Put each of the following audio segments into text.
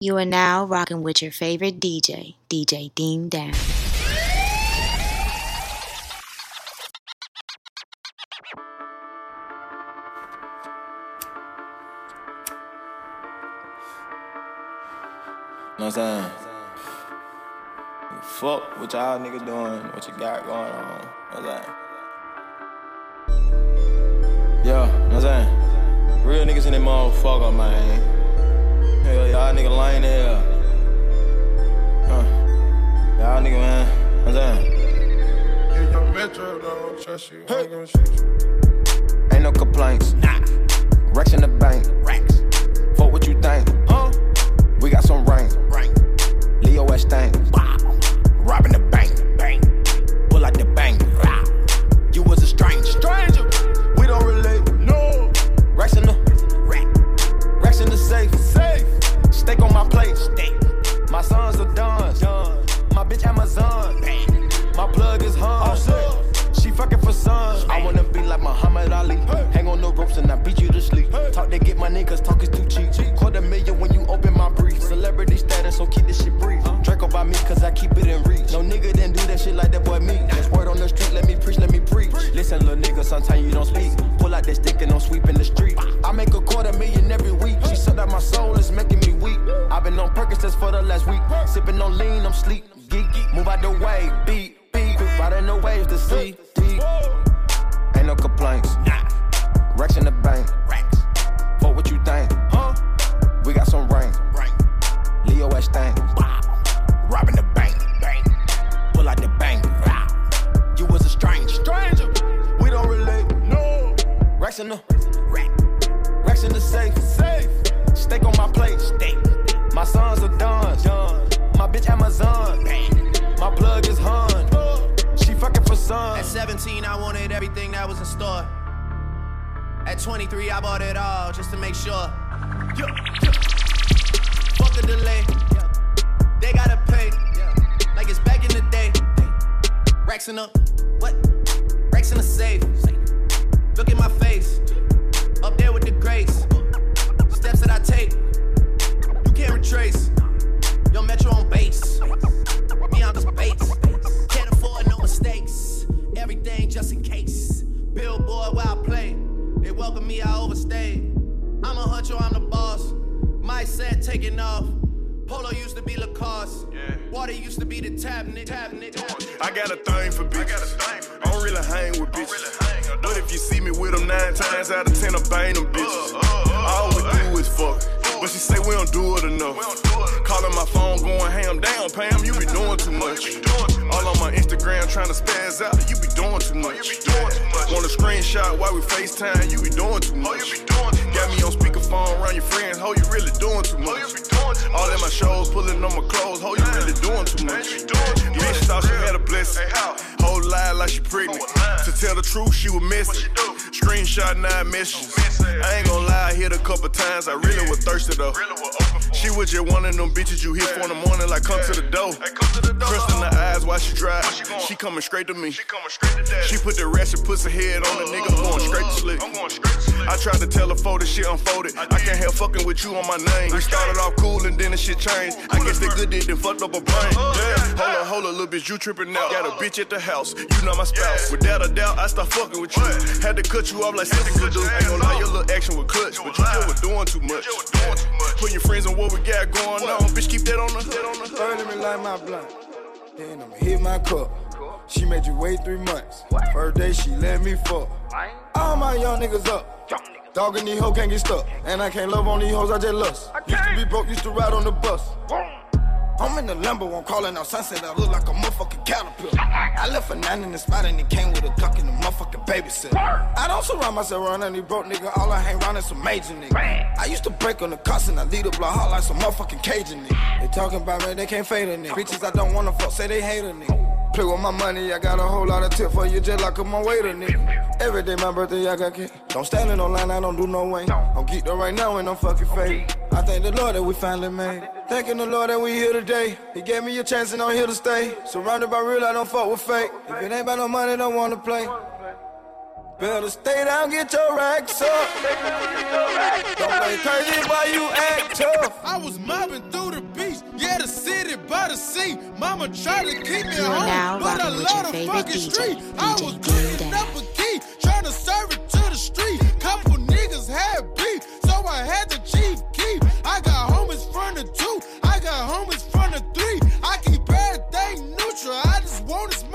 You are now rocking with your favorite DJ, DJ Dean Down. Know what I'm saying? Fuck what y'all niggas doing, what you got going on. Know what I'm saying? Yo, know what I'm saying? Real niggas in that motherfucker, man. Hell, y'all nigga lame hell. Huh. Y'all nigga, man. Know what I'm? Metro, don't trust you. Hey. I'm shoot you. Ain't no complaints. Nah. Racks in the bank. Racks. Fuck what you think. Huh? We got some rain. Rain. Leo S. Stank. Talk get my niggas, talk is too cheap. Quarter million when you open my brief. Celebrity status, so keep this shit brief. Draco by me, cause I keep it in reach. No nigga didn't do that shit like that boy me. That's word on the street, let me preach, let me preach. Listen, little nigga, sometimes you don't speak. Pull out that stick and don't sweep in the street. I make a quarter million every week. She said that my soul is making me weak. I've been on Percocets for the last week. Sipping on lean, I'm sleep. Geek, move out the way, beat, beat. Riding the waves to see. Of them bitches you hit for the morning, in the eyes while she drive. She coming straight to me. She put the ratchet puts her head on the nigga, I'm going straight to sleep. I tried to tell her for the shit unfolded. I can't help fucking with you on my name. We started off cool and then the shit changed. I guess they good did then fucked up a brain. Yeah, hold up, hold up, little bitch, you tripping now. Got a bitch at the house, you know my spouse. Without a doubt, I start fucking with you. Had to cut you off like sisters would do. Ain't gonna lie, your little action was clutch, but you still was doing too much. Put your friends on what we got going on. Bitch, keep that on the head on the hood. Let me light my blunt. Then I'ma hit my cup. She made you wait three months. First day she let me fuck. All my young niggas up. Dogging these hoes can't get stuck. And I can't love on these hoes, I just lust. Used to be broke, used to ride on the bus. I'm in the Lambo, I'm calling out sunset. I look like a motherfucking caterpillar. I left a nine in the spot and it came with a Glock and a motherfucking babysitter. I don't surround myself around any broke nigga. All I hang around is some major nigga. I used to break on the cuss and I lead the block hard like some motherfucking Cajun nigga. They talking about me, they can't fade a nigga. Bitches I don't wanna fuck, say they hate a nigga. Play with my money, I got a whole lot of tip for you, just like I'm on waiter, nigga. Every day my birthday, I got cake. Don't stand in no line, I don't do no way. I'm geeked up right now and I'm fucking fake. I thank the Lord that we finally made. Thanking the Lord that we here today. He gave me a chance and I'm here to stay. Surrounded by real, I don't fuck with fake. If it ain't about no money, don't wanna play. Better stay down, get your racks up. Don't play crazy while you act tough. I was mobbing through the beach, yeah, the by the sea. Mama tried to keep me home, now but I love the fucking DJ, street. I was Dash. up a key, trying to serve it to the street. Couple niggas had beef, so I had the chief keep. I got homies from the two, I got homies from the three. I keep everything neutral, I just wanna smoke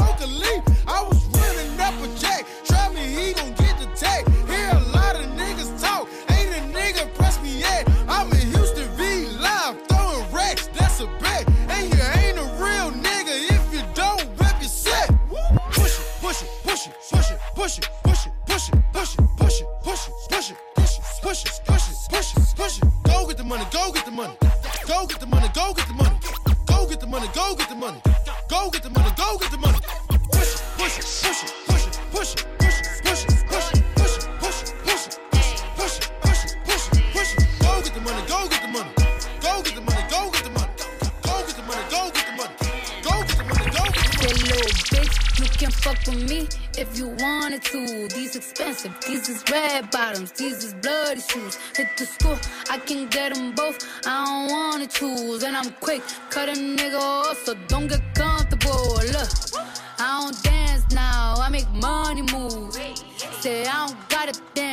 if you wanted to. These expensive, these is red bottoms, these is bloody shoes. Hit the school, I can get them both. I don't wanna choose, and I'm quick, cut a nigga off, so don't get comfortable. Look, I don't dance now, I make money move. Say I don't gotta dance,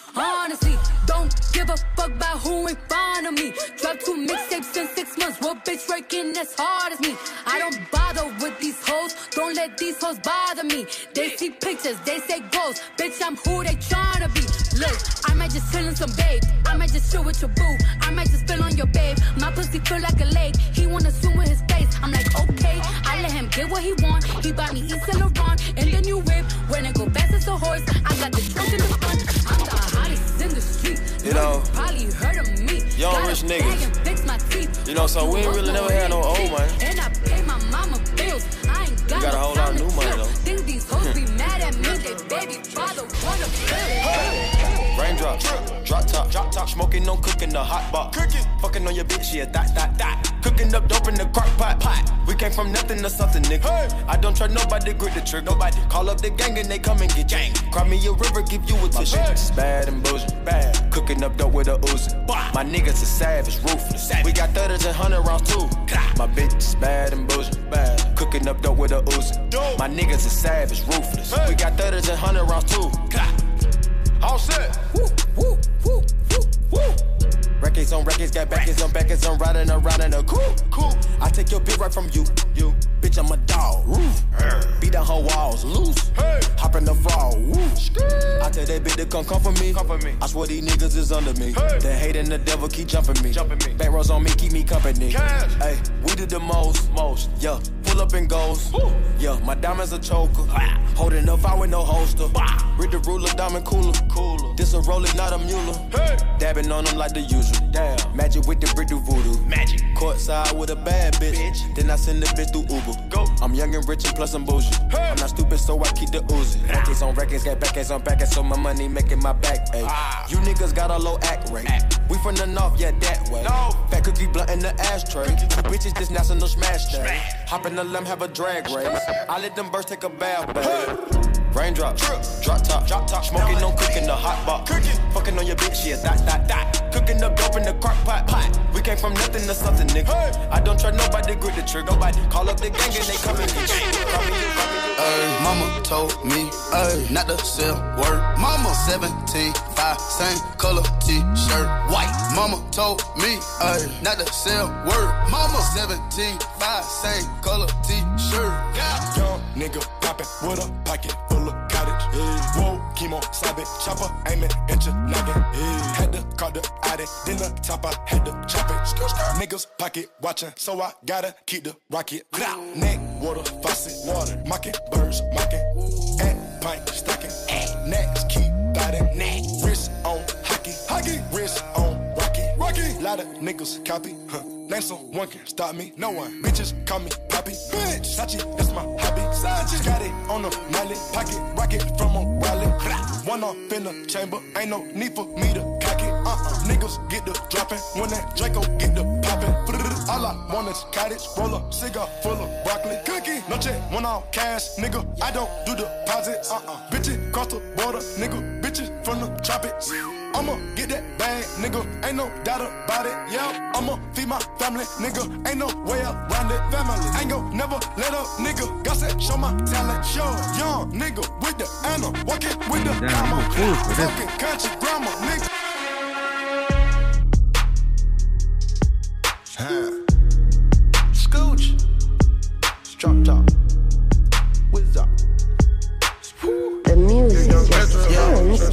Honestly, don't give a fuck about who ain't front of me. Drop two mixtapes in six months. What bitch working as hard as me? I don't bother with these hoes. Don't let these hoes bother me. They see pictures, they say goals. Bitch, I'm who they tryna be. Look, I might just chill in some babe. I might just chill with your boo. I might just spill on your babe. My pussy feel like a lake. He wanna swim with his face. I'm like, okay. I let him get what he want. He bought me East Laurent and the new whip. When it go fast as a horse, I got the trunk in the probably heard of me. young Got rich niggas. fix my teeth. You know, so we ain't really never had no old money. And I pay my mama bills. I ain't got, got a whole lot of new money, though. Think these hoes be mad at me. They baby father wanna bill. Raindrop, drop drop top, drop top, smoking on cooking the hot box. Cooking, fucking on your bitch, yeah, dot, that, dot. Cooking up dope in the crock pot, pot. We came from nothing to something, nigga. I don't trust nobody, grip the trigger. Nobody call up the gang and they come and get gang. Cry me a river, give you a tissue. Bad and bullshit, bad. Cooking up dope with a Uzi. My niggas are savage, ruthless. We got thudders and hundred rounds too. My bitch is bad and bullshit, bad. Cooking up dope with a Uzi. My niggas are savage, ruthless. We got thudders and hundred rounds too. All set. Woo, woo, woo, woo, woo. Records on records, got backers on backers, I'm riding around in a cool, cool. I take your bitch right from you, you. Bitch, I'm a dog, roof. Beat down her walls, loose. Hey. Hop in the fall, woo. I tell that bitch to come come for me. Come for me. I swear these niggas is under me. Hey. The hate and the devil keep jumping me. Jumping me. Back rows on me, keep me company. Cash. Hey, we did the most, most. Yeah, pull up and goes. Woo. Yeah, my diamonds a choker. Holding up, I with no holster. Read the ruler, diamond cooler. Cooler. This a roller, not a mule. Hey. Dabbing on them like the usual. Damn. Magic with the brick do voodoo. Magic. Courtside with a bad bitch. bitch. Then I send the bitch through Uber. Go. I'm young and rich and plus I'm bougie. Hey. I'm not stupid, so I keep the Uzi. Records on records, got backers on backers, so my money making my back. Ay. Ah. You niggas got a low act rate. Act. We from the north, yeah, that way. No. Fat cookie blunt in the ashtray. Bitches just national smash day. Hop in the limb, have a drag race. I let them birds take a bath, babe. Raindrop, drop drop top, drop top, smoking on cooking the hot box. Cooking, fucking on your bitch, yeah, dot, dot, dot. Cooking up dope in the crock pot, pot. We came from nothing to something, nigga. I don't trust nobody, grip the trigger. Nobody call up the gang and they come and get you. Call me, call me, Ay, mama told me, ay, not to sell word. Mama 17, 5, same color t-shirt, white. Mama told me, ay, not to sell word. Mama 17, 5, same color t-shirt. Young nigga poppin' with a pocket full of cottage. Whoa, chemo, sabit, chopper, aiming at your noggin. Had to call the addy, then the top, I had to chop it. Niggas pocket watching, so I gotta keep the rocket. Neck, water, faucet, water, mocking, birds, mocking. And pint, stocking. And next, keep biting. Neck, wrist on hockey, hockey, wrist. Lot let niggas copy. Huh. Name someone can stop me. No one. Bitches call me Poppy. Bitch. Sachi, that's my hobby. Sachi. Got it on the mallet. Pocket rocket from a wallet. One off in the chamber. Ain't no need for me to cock it. Uh-uh. Niggas get the dropping. When that Draco get the popping. All I want is cottage. Roll up. Cigar full of broccoli. Cookie. No check. One off cash. Nigga, I don't do deposits. Uh-uh. Bitches cross the border. Nigga, bitches from the tropics. I'ma get that bag, nigga. Ain't no doubt about it. Yeah, I'ma feed my family, nigga. Ain't no way around it. Family, ain't gon' never let up, nigga. Got that show my talent. Show young nigga with the anna, walking with the hammer. Fucking country grammar, nigga. Scooch. Drop top. Whiz up. The music turns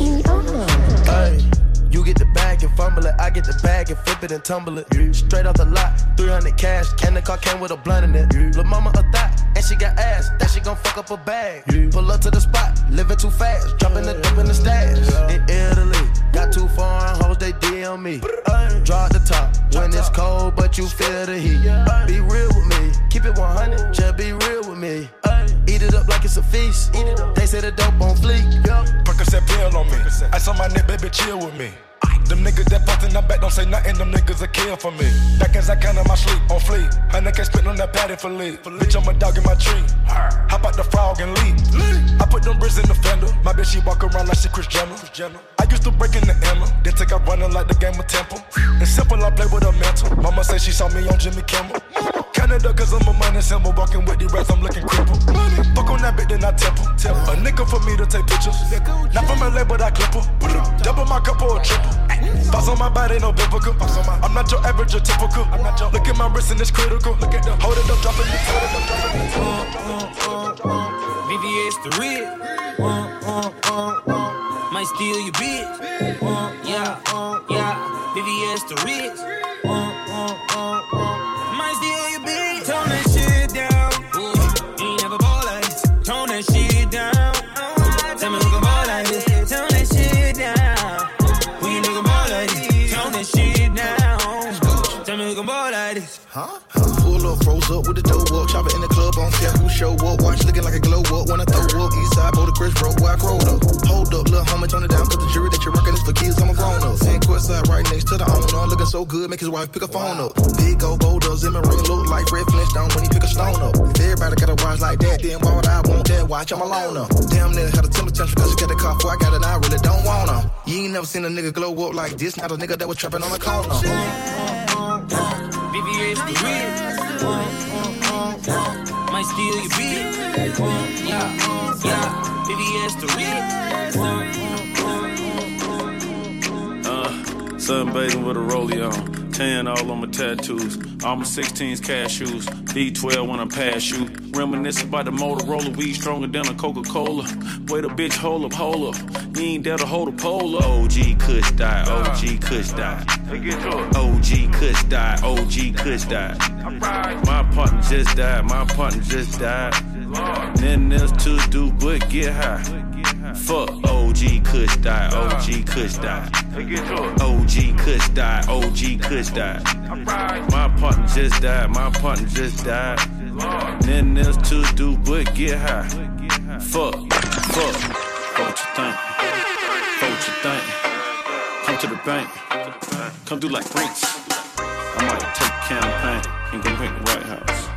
me on. Hey, you get the bag and fumble it. I get the bag and flip it and tumble it. Straight off the lot, 300 cash. And the car came with a blunt in it. Lil' mama a thot, and she got ass. That she gon' fuck up a bag. Pull up to the spot, living too fast. Dropping the dope in the stash. In Italy, got two foreign hoes, they DM me. Draw the top when it's cold, but you feel the heat. Be real with me, keep it 100, just be real with me. Eat it up like it's a feast. They say the dope on fleek. Percocet pill on me. Ice on my neck, baby, chill with me. Them niggas that fucked in the back don't say nothing, them niggas a kill for me. Back as I count on my sleep, on fleek. Honey can't spit on that patty for lead. Bitch, I'm a dog in my tree. Hop out the frog and leap. I put them bricks in the fender. My bitch, she walk around like she Chris Jenner. I used to break in the Emma, then take out running like the game of Temple. It's simple, I play with a mantle. Mama say she saw me on Jimmy Kimmel. Canada, cause I'm a money symbol. Walking with the rats, I'm looking crippled. Fuck on that bitch, then I temple. A nigga for me to take pictures. Not from LA, but I clip her. Double my cup or a triple. Box on my body, no biblical. I'm not your average or typical. Look at my wrist and it's critical. Look at the hold it up, dropping it, hold it up, dropping it. Uh, uh, uh, VVS the red. Might steal your bitch. Yeah, yeah. VVS the red. With the dough up. Chopper in the club on set, who show up. Watch looking like a glow up. When I throw up, east side, boulder Chris broke, I crowed up. Hold up, little homie, turn it down. Cause the jury that you're rocking is for kids, I'm a grown up. And side right next to the owner. Looking so good, make his wife pick a phone up. Big old boulders in my ring, look like Fred Flintstone when he pick a stone up. If everybody got a watch like that, then why would I want that watch? I'm alone up. Damn near had a temper tantrum cause you got the car before I got it, I really don't want her. You ain't never seen a nigga glow up like this, not a nigga that was trapping on the corner. VVS the red. Might steal your bitch. Yeah, yeah. VVS the red. Uh, sunbathing with a rollie on. Tan all on my tattoos. All my 16s cashews. B12 when I pass you. Reminisce about the Motorola. We stronger than a Coca Cola. Wait a bitch, hold up, hold up. You ain't there to hold a pole up. OG Kush die, OG Kush die. OG Kush die, OG Kush die. My partner just died, my partner just died. Then there's to do but get high. Fuck OG Kush die, OG Kush die. OG Kush die, OG Kush die. My partner just died, my partner just died. Then there's to do but get high. Fuck, fuck. Fuck what you think. Fuck what you think. Come to the bank. Come through like Brinks. I might take campaign and go paint the White House.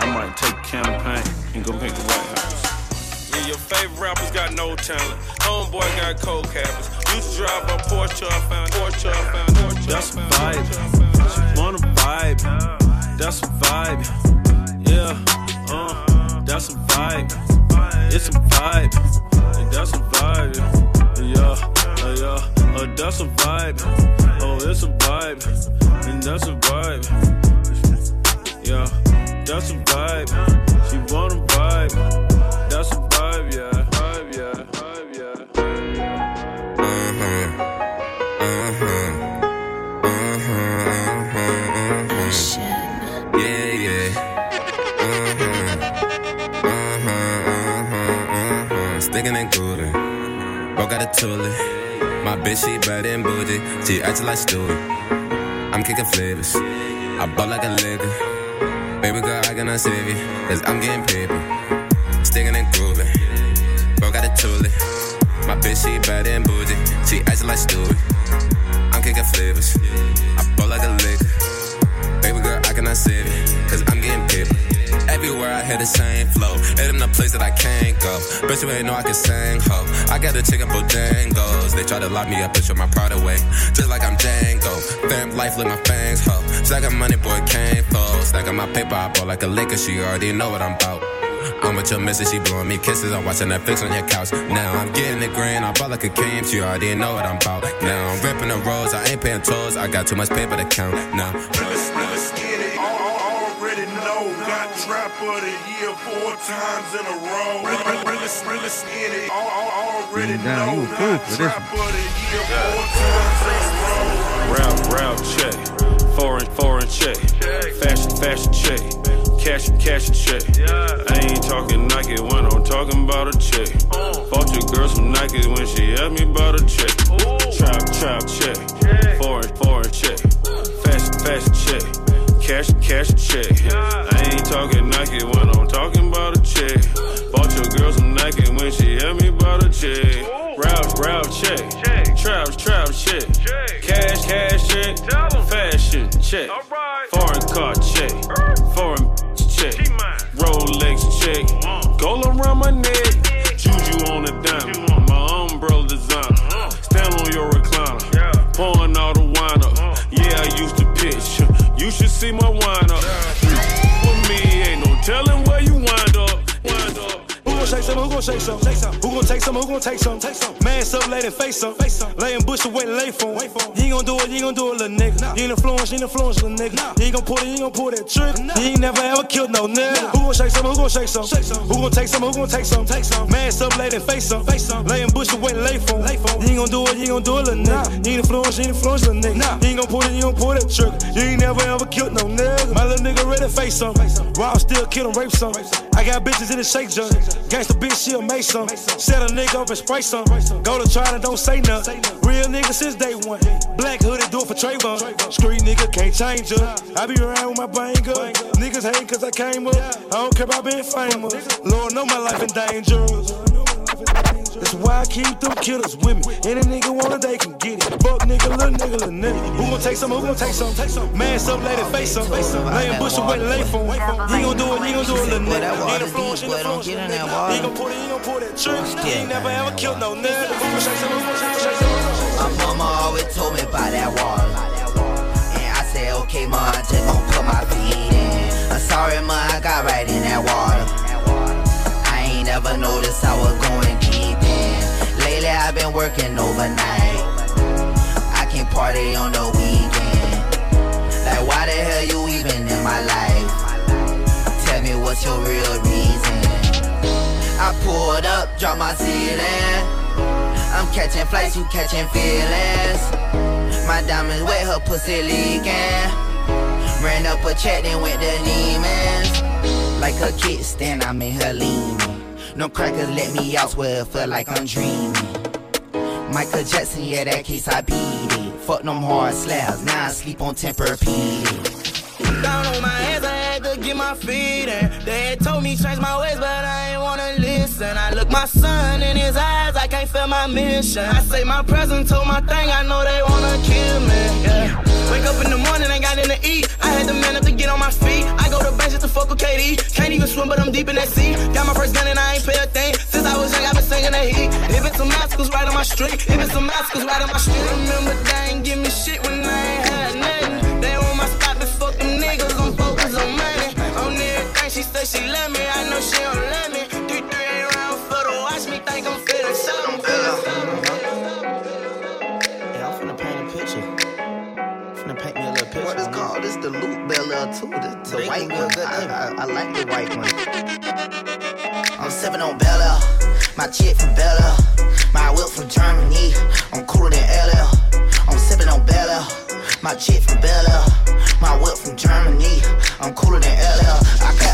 I might take campaign and go paint the White House. Yeah, your favorite rappers got no talent. Homeboy got cold cabins. Used to drive a Porsche, I found Porsche, I found Porsche. That's a vibe. She wanna vibe. That's a vibe. Yeah, uh, that's a vibe. It's a vibe. I'm kicking flavors. I bought like a liquor. Baby girl, I cannot save you, cause I'm getting paper. Sticking and grooving. Bro got a toolie. My bitch, she bad and bougie. She acting like Stewie. I'm kicking flavors. I the same flow. It in a place that I can't go. Bet you ain't know I can sing, ho. I got the chicken Bojangles. They try to lock me up and show my pride away. Just like I'm Django. Fam life, lick my fangs, ho. Stacking money, boy, can't fold. Stacking my paper, I bought like a Laker. She already know what I'm about. I'm with your missus, she blowing me kisses. I'm watching Netflix on your couch. Now I'm getting the grand, I bought like a game. She already know what I'm about. Now I'm ripping the rolls, I ain't paying tolls. I got too much paper to count. Now. Got trap of the year four times in a row. Really, really, really, really it. Al- al- Already Damn, you know. a fool for this trap the year four times in a row. Route, route check. Foreign, foreign check. Fashion, fashion check. Cash, cash check. I ain't talking Nike when I'm talking about a check. Oh. Bought your girl some Nikes when she asked me about a check. Trap, trap check. Foreign, foreign check. Fashion, fashion check. Cash, cash check. I ain't talking Nike when I'm talking about a check. Bought your girl some Nike when she asked me about a check. Route, route check. Traps, trap check. Cash, cash check. Fashion check. Foreign car check. Foreign check. Rolex check. Gold around my neck. You should see my wine up. With me, ain't no telling where Who gon' shake some? Who gon' shake some? Who gon' take some? Who gon' take some? Man, up, lay and face some. Laying bush away, lay for him. You ain't gon' do it, you ain't gon' do it, little nigga. You ain't influence, you ain't influence, little nigga. You ain't gon' pull it, you ain't gon' pull that trick. You ain't never ever killed no nigga. Who gon' shake some? Who gon' shake some? Who gon' take some? Who gon' take some? Man, up, lay and face some. Laying bush away, lay for him. You ain't gon' do it, you ain't gon' do it, little nigga. You ain't influence, you ain't influence, little nigga. You ain't gon' pull it, you ain't gon' pull that trick. You ain't never ever killed no nigga. My little nigga ready to face some. While I'm still killing, rape some. I got bitches in the shake junk. Gangsta bitch, she'll make some. Set a nigga up and spray some. Go to trial and don't say nothing. Real nigga since day one. Black hoodie do it for Trayvon. Street nigga can't change up. I be around with my banger. Niggas hate cause I came up. I don't care about being famous. Lord know my life in danger. That's why I keep them killers with me. Any nigga want it, they can get it. Fuck nigga, little nigga, little nigga. Who gon' take some? Who gon' take some? Take some. Man, some lady face some. Laying bush away, lay for him. He gon' do it, he gon' do it, little nigga. He ain't influence, he ain't influence, he gon' pull it, he gon' pull that trick. He ain't never ever killed no nigga. Who gon' shake some? Who gon' shake some? My mama always working overnight. I can't party on the weekend. Like, why the hell you even in my life? Tell me what's your real reason. I pulled up, dropped my ceiling. I'm catching flights, you catching feelings. My diamonds wet, her pussy leaking. Ran up a check, then went to Neiman's. Like a kickstand, I'm in her leaning. No crackers let me out, swear it feel like I'm dreaming. Michael Jackson, yeah, that case I beat it. Fuck them hard slabs, now I sleep on Tempur-Pedic. Down on my ass, I had to get my feet in. They had told me change my ways, but I ain't wanna listen. I look my son in his eyes, I can't feel my mission. I say my present, told my thing, I know they wanna kill me. Yeah. Wake up in the morning, ain't got nothing to eat. I had to man up to get on my feet. I go to bench just to fuck with KD. Can't even swim, but I'm deep in that sea. Got my first gun and I ain't pay a thing. Since I was young, I've been singing that heat. If it's some massacres right on my street, if it's some massacres right on my street. Remember, they ain't give me shit when I ain't had nothing. They want my spot, but fuck them niggas. I'm focused on money. On everything, she said she love me. I know she don't love me. Three, three ain't around for the watch me. Think I'm feeling something. Feeling something. Yeah, I'm finna paint a picture. Finna paint me a little picture. What is called? This the loop Bel Air too. The, the white one. I, I, I like the white one. I'm sipping on Bel Air. My chick from Bella, My whip from Germany. I'm cooler than LL. I'm sipping on Bel Air. My chick from Bel Air. My whip from Germany. I'm cooler than LL. I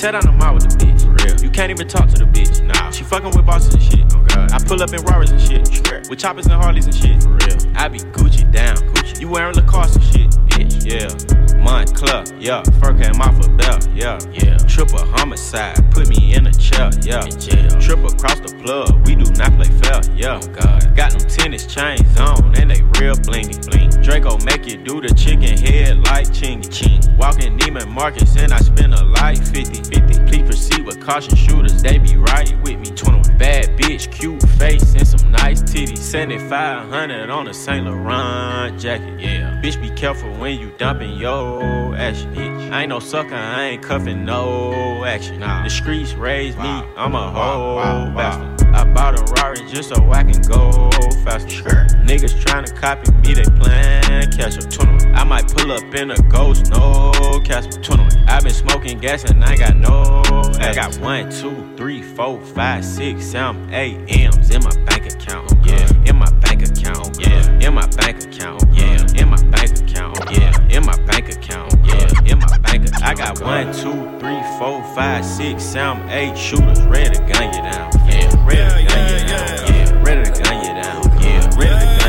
bitch, for real. I tear down the mall with the bitch, for real. You can't even talk to the bitch, nah. She fucking with bosses and shit, oh god. I pull up in Rarers and shit, sure. with choppers and Harleys and shit, for real. I be Gucci down, Gucci. You wearing Lacoste and shit, bitch, yeah. Montclair, yeah. Fur came off a belt, yeah, yeah. Triple homicide, put me in a chair, yeah. In jail. Triple cross the plug, we do not play fair, yeah. Oh god. Got them tennis chains on and they real blingy, bling. Draco make you do the chicken head like chingy, ching. Walking Neiman Marcus and I spend a light 50, 50. Please proceed with caution shooters, they be right with me. 21 bad bitch, cute face and some nice titties. 7500 on a Saint Laurent jacket, yeah. Bitch, be careful when you dumping your action, bitch. I ain't no sucker, I ain't cuffing no action. Nah. The streets raised me, I'm a whole bastard. I bought a Rari just so I can go faster. Sure. Niggas tryna copy me, they plan catch up. 21. I might pull up in a ghost, no Casper. 21. I been smoking gas and I got no. I got one, two, three, four, five, six, seven, eight M's in my bank account. In my bank account. Yeah, in my bank account. Yeah, in my bank account. Yeah, in my bank account. I got one, two, three, four, five, six, seven, eight shooters ready to gun you down. Yeah, ready to gun you down. Yeah, ready to gun you down. Yeah, ready to gun you down.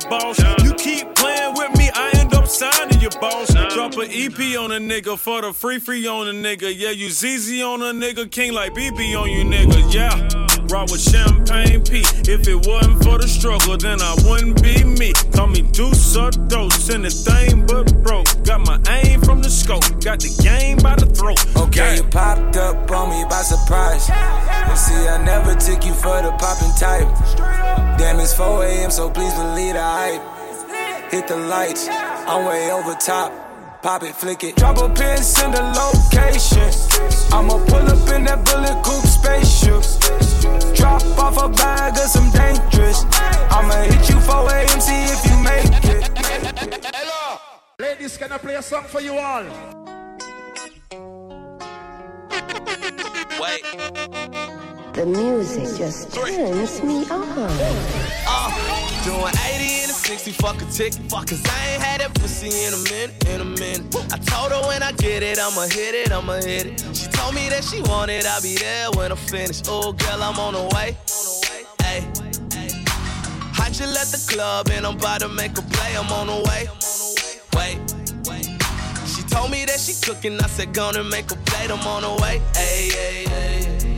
The boss. You keep playing with me, I end up signing your boss. Drop an EP on a nigga for the free free on a nigga. Yeah, you ZZ on a nigga, king like BB on you nigga. Yeah. Rock with champagne P. If it wasn't for the struggle, then I wouldn't be me. Call me Deuce or Dose, anything but broke. Got my aim from the scope, got the game by the throat. Okay, you popped up on me by surprise. And see, I never took you for the popping type. Damn, it's 4 a.m., so please believe the hype. Hit the lights, I'm way over top. Pop it, flick it. Drop a pin, send a location. I'ma pull up in that bullet coupe spaceship. Drop off a bag of some dangerous. I'ma hit you for AMC if you make it. Hello. Ladies, can I play a song for you all? Wait. The music just turns me on. Uh, doing 80 in a 60, fuck a ticket. Cause I ain't had that pussy in a minute, in a minute. I told her when I get it, I'ma hit it, I'ma hit it. She told me that she wanted, I'll be there when I'm finished. Oh, girl, I'm on the way. Hey. I just left the club and I'm about to make a play, I'm on the way. Wait. She told me that she cooking, I said, gonna make a plate, I'm on the way. Hey, hey, hey.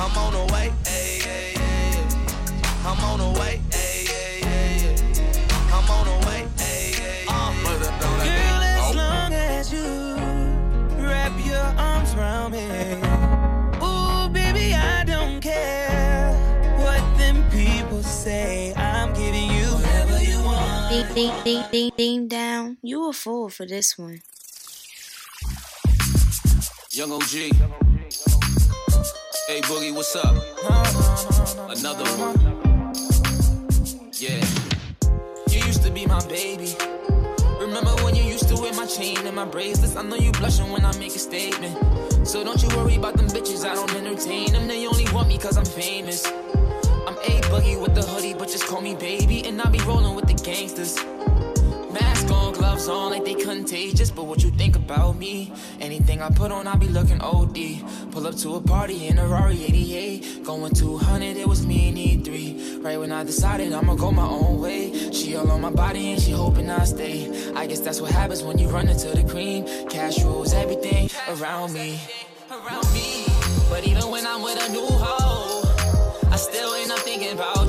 I'm on the way. Hey, hey, hey. I'm on the way. Hey, hey, hey. I'm on the way. Hey, hey, uh, Girl, as long as you wrap your arms around me. Ooh, baby, I don't care what them people say. I'm giving you whatever you want. Ding, ding, ding, ding, ding down. You a fool for this one. Young OG. Hey Boogie, what's up? Another one. Yeah. You used to be my baby. Remember when you used to wear my chain and my bracelets? I know you blushing when I make a statement. So don't you worry about them bitches, I don't entertain them. They only want me cause I'm famous. I'm a boogie with the hoodie, but just call me baby. And I be rolling with the gangsters. Gloves on, like they contagious. But what you think about me? Anything I put on, I be looking OD. Pull up to a party in a Rari 88. Going 200, it was me and E3. Right when I decided I'ma go my own way. She all on my body and she hoping I stay. I guess that's what happens when you run into the cream. Cash rules everything around me. But even when I'm with a new hoe, I still end up thinking about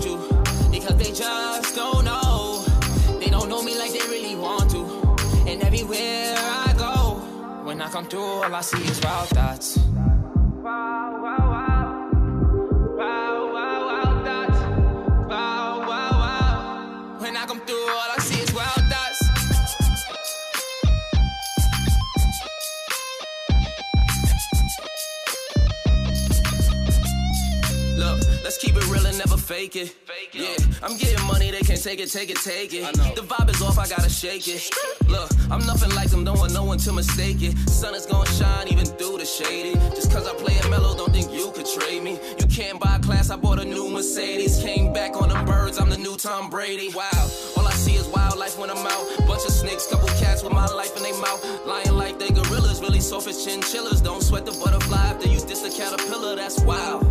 come through, all I see is wild thoughts. Keep it real and never fake it. Yeah, I'm getting money, they can't take it, take it, take it. The vibe is off, I gotta shake it. Look, I'm nothing like them, don't want no one to mistake it. Sun is gonna shine even through the shady. Just cause I play it mellow, don't think you could trade me. You can't buy a class, I bought a new Mercedes. Came back on them birds, I'm the new Tom Brady. Wow, all I see is wildlife when I'm out. Bunch of snakes, couple cats with my life in their mouth. Lying like they gorillas, really soft as chinchillas. Don't sweat the butterfly if they use this a caterpillar, that's wild.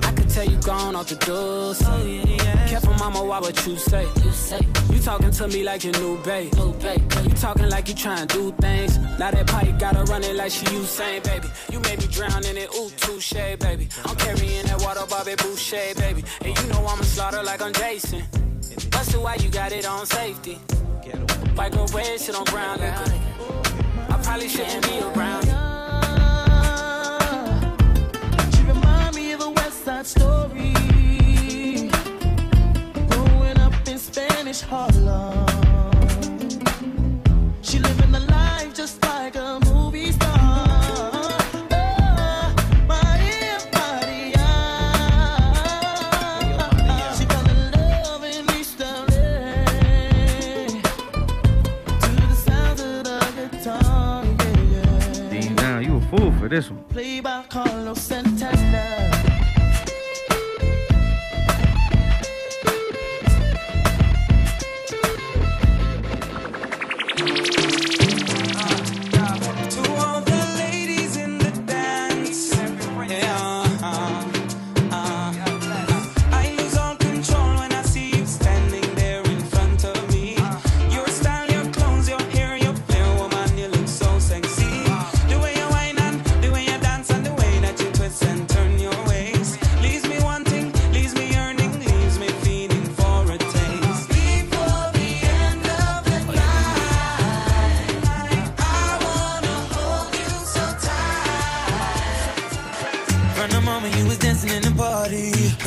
Tell you gone off the door. Oh, yeah, yeah. Careful, mama, why what you say? You say you talking to me like your new babe. You talking like you trying to do things. Now that pipe gotta run it like she Usain, baby. You made me drown in it, ooh, touche, baby. I'm carrying that water, Bobby Boucher, baby. And you know I'ma slaughter like I'm Jason. Busted why you got it on safety. White girl red shit on ground liquor. I probably shouldn't be around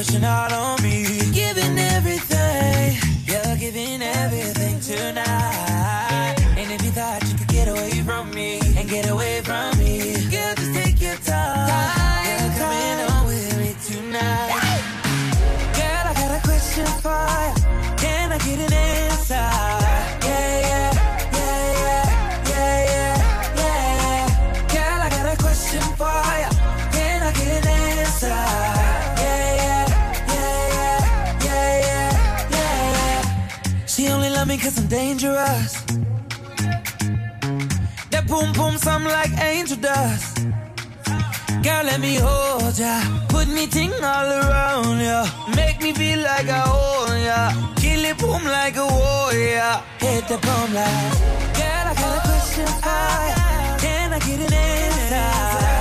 party, pushing out on me, dust. Girl, let me hold ya. Put me ting all around ya. Make me feel like I own ya. Kill it boom like a warrior. Hit the boom like. Girl, I got a question for ya. Can I get an answer?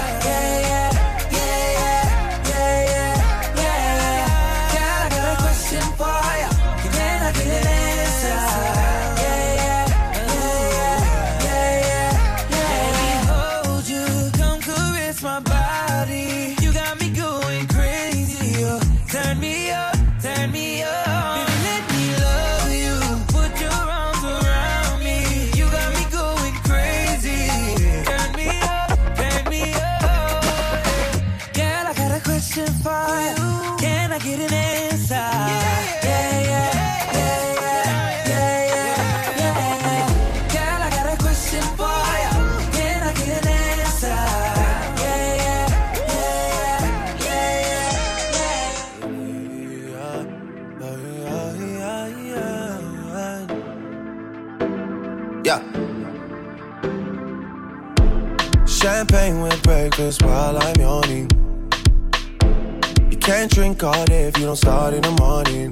Breakfast while I'm yawning. You can't drink all day if you don't start in the morning.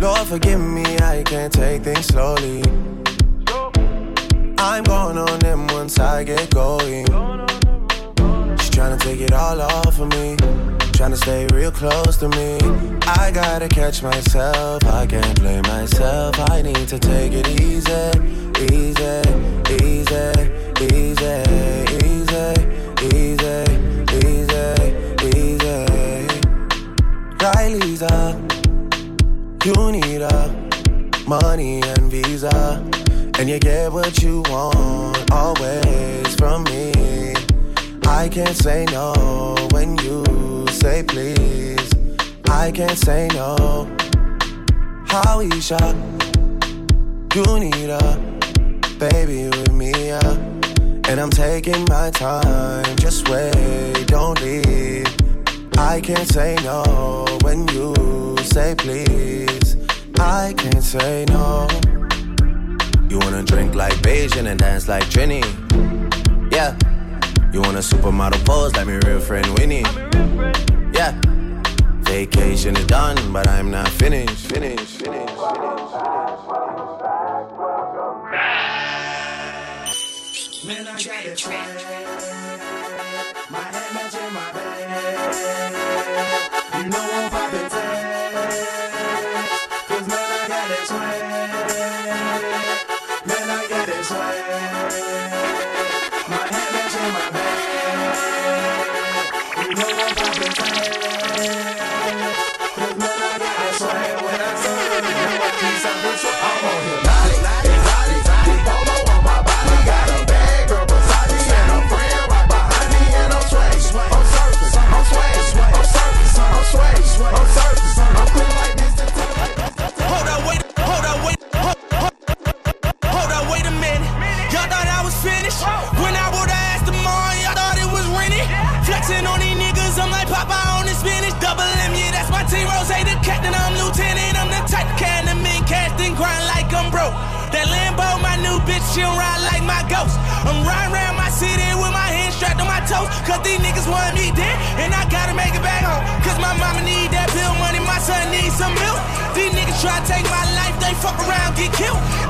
Lord, forgive me, I can't take things slowly. I'm going on them once I get going. She's trying to take it all off of me. Trying to stay real close to me. I gotta catch myself. I can't play myself. I need to take it easy, easy, easy, easy, easy, easy, easy, easy. Riley's up. You need a money and visa. And you get what you want always from me. I can't say no when you say please. I can't say no. How shot? You need a baby with me, yeah. And I'm taking my time. Just wait, don't leave. I can't say no when you say please. I can't say no. You wanna drink like Bajan and dance like Trini? Yeah. You want a supermodel pose like my real friend Winnie? Yeah. Vacation is done, but I'm not finished. Finished. Finished. finished. Man, I got it swag. My head matching my bag. You know I'm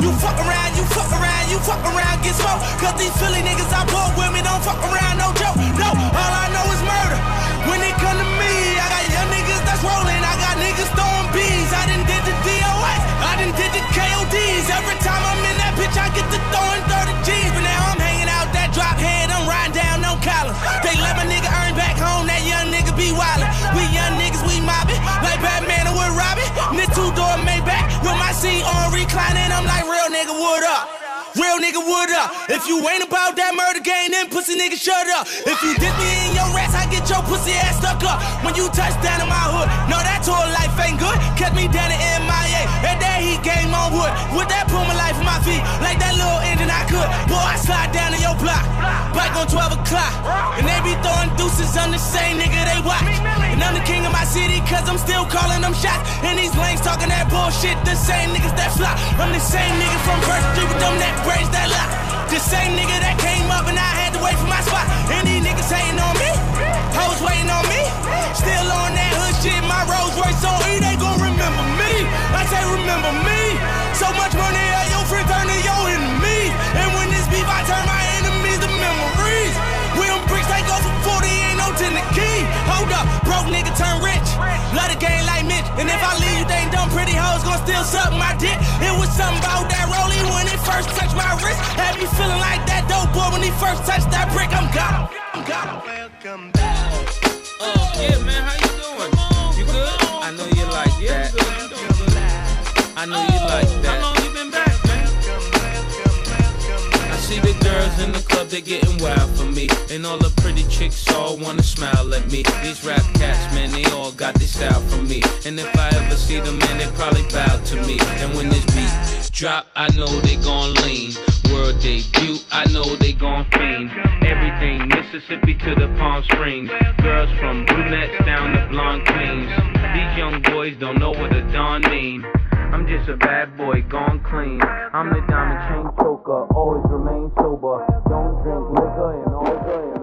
You fuck around, you fuck around, you fuck around, get smoked. Cause these Philly niggas I bought with me don't fuck around, no joke. No, all I know is murder. When it come to me, I got young niggas that's rolling, I got niggas throwing bees. I done did the DOS, I done did the KODs. Every time I'm in that bitch, I get to throwing what up? Real nigga, what up? If you ain't about that murder game, then pussy nigga, shut up. If you dip me in your rats, I get your pussy ass stuck up. When you touch down in my hood, no, that tour life ain't good. Catch me down in MIA, and that heat game on wood. With that pull my life in my feet, like that little engine I could. Boy, I slide down in your block, bike on 12 o'clock. And they be throwing deuces on the same nigga they watch. And I'm the king of my city, cause I'm still calling them shots. And these lanes talking that bullshit, the same niggas that fly. I'm the same nigga from First Street with them that braids that lock. The same nigga that came up and I had to wait for my spot. And these niggas hating on me, hoes waiting on me. Still on that hood shit, my Rolls And if I leave you, they ain't dumb pretty hoes gon' still suck my dick. It was something about that rollie when it first touched my wrist. Had me feeling like that dope boy when he first touched that brick. I'm gone. I'm gone. Welcome back. Uh, yeah, man, how you in the club, they're getting wild for me. And all the pretty chicks all wanna smile at me. These rap cats, man, they all got this style from me. And if I ever see them, man, they probably bow to me. And when this beat drop, I know they gon' lean. World debut, I know they gon' fiend. Everything Mississippi to the Palm Springs. Girls from brunettes down to blonde queens. These young boys don't know what a don mean. I'm just a bad boy gone clean. I'm the diamond chain choker, always remain sober. Don't drink liquor and all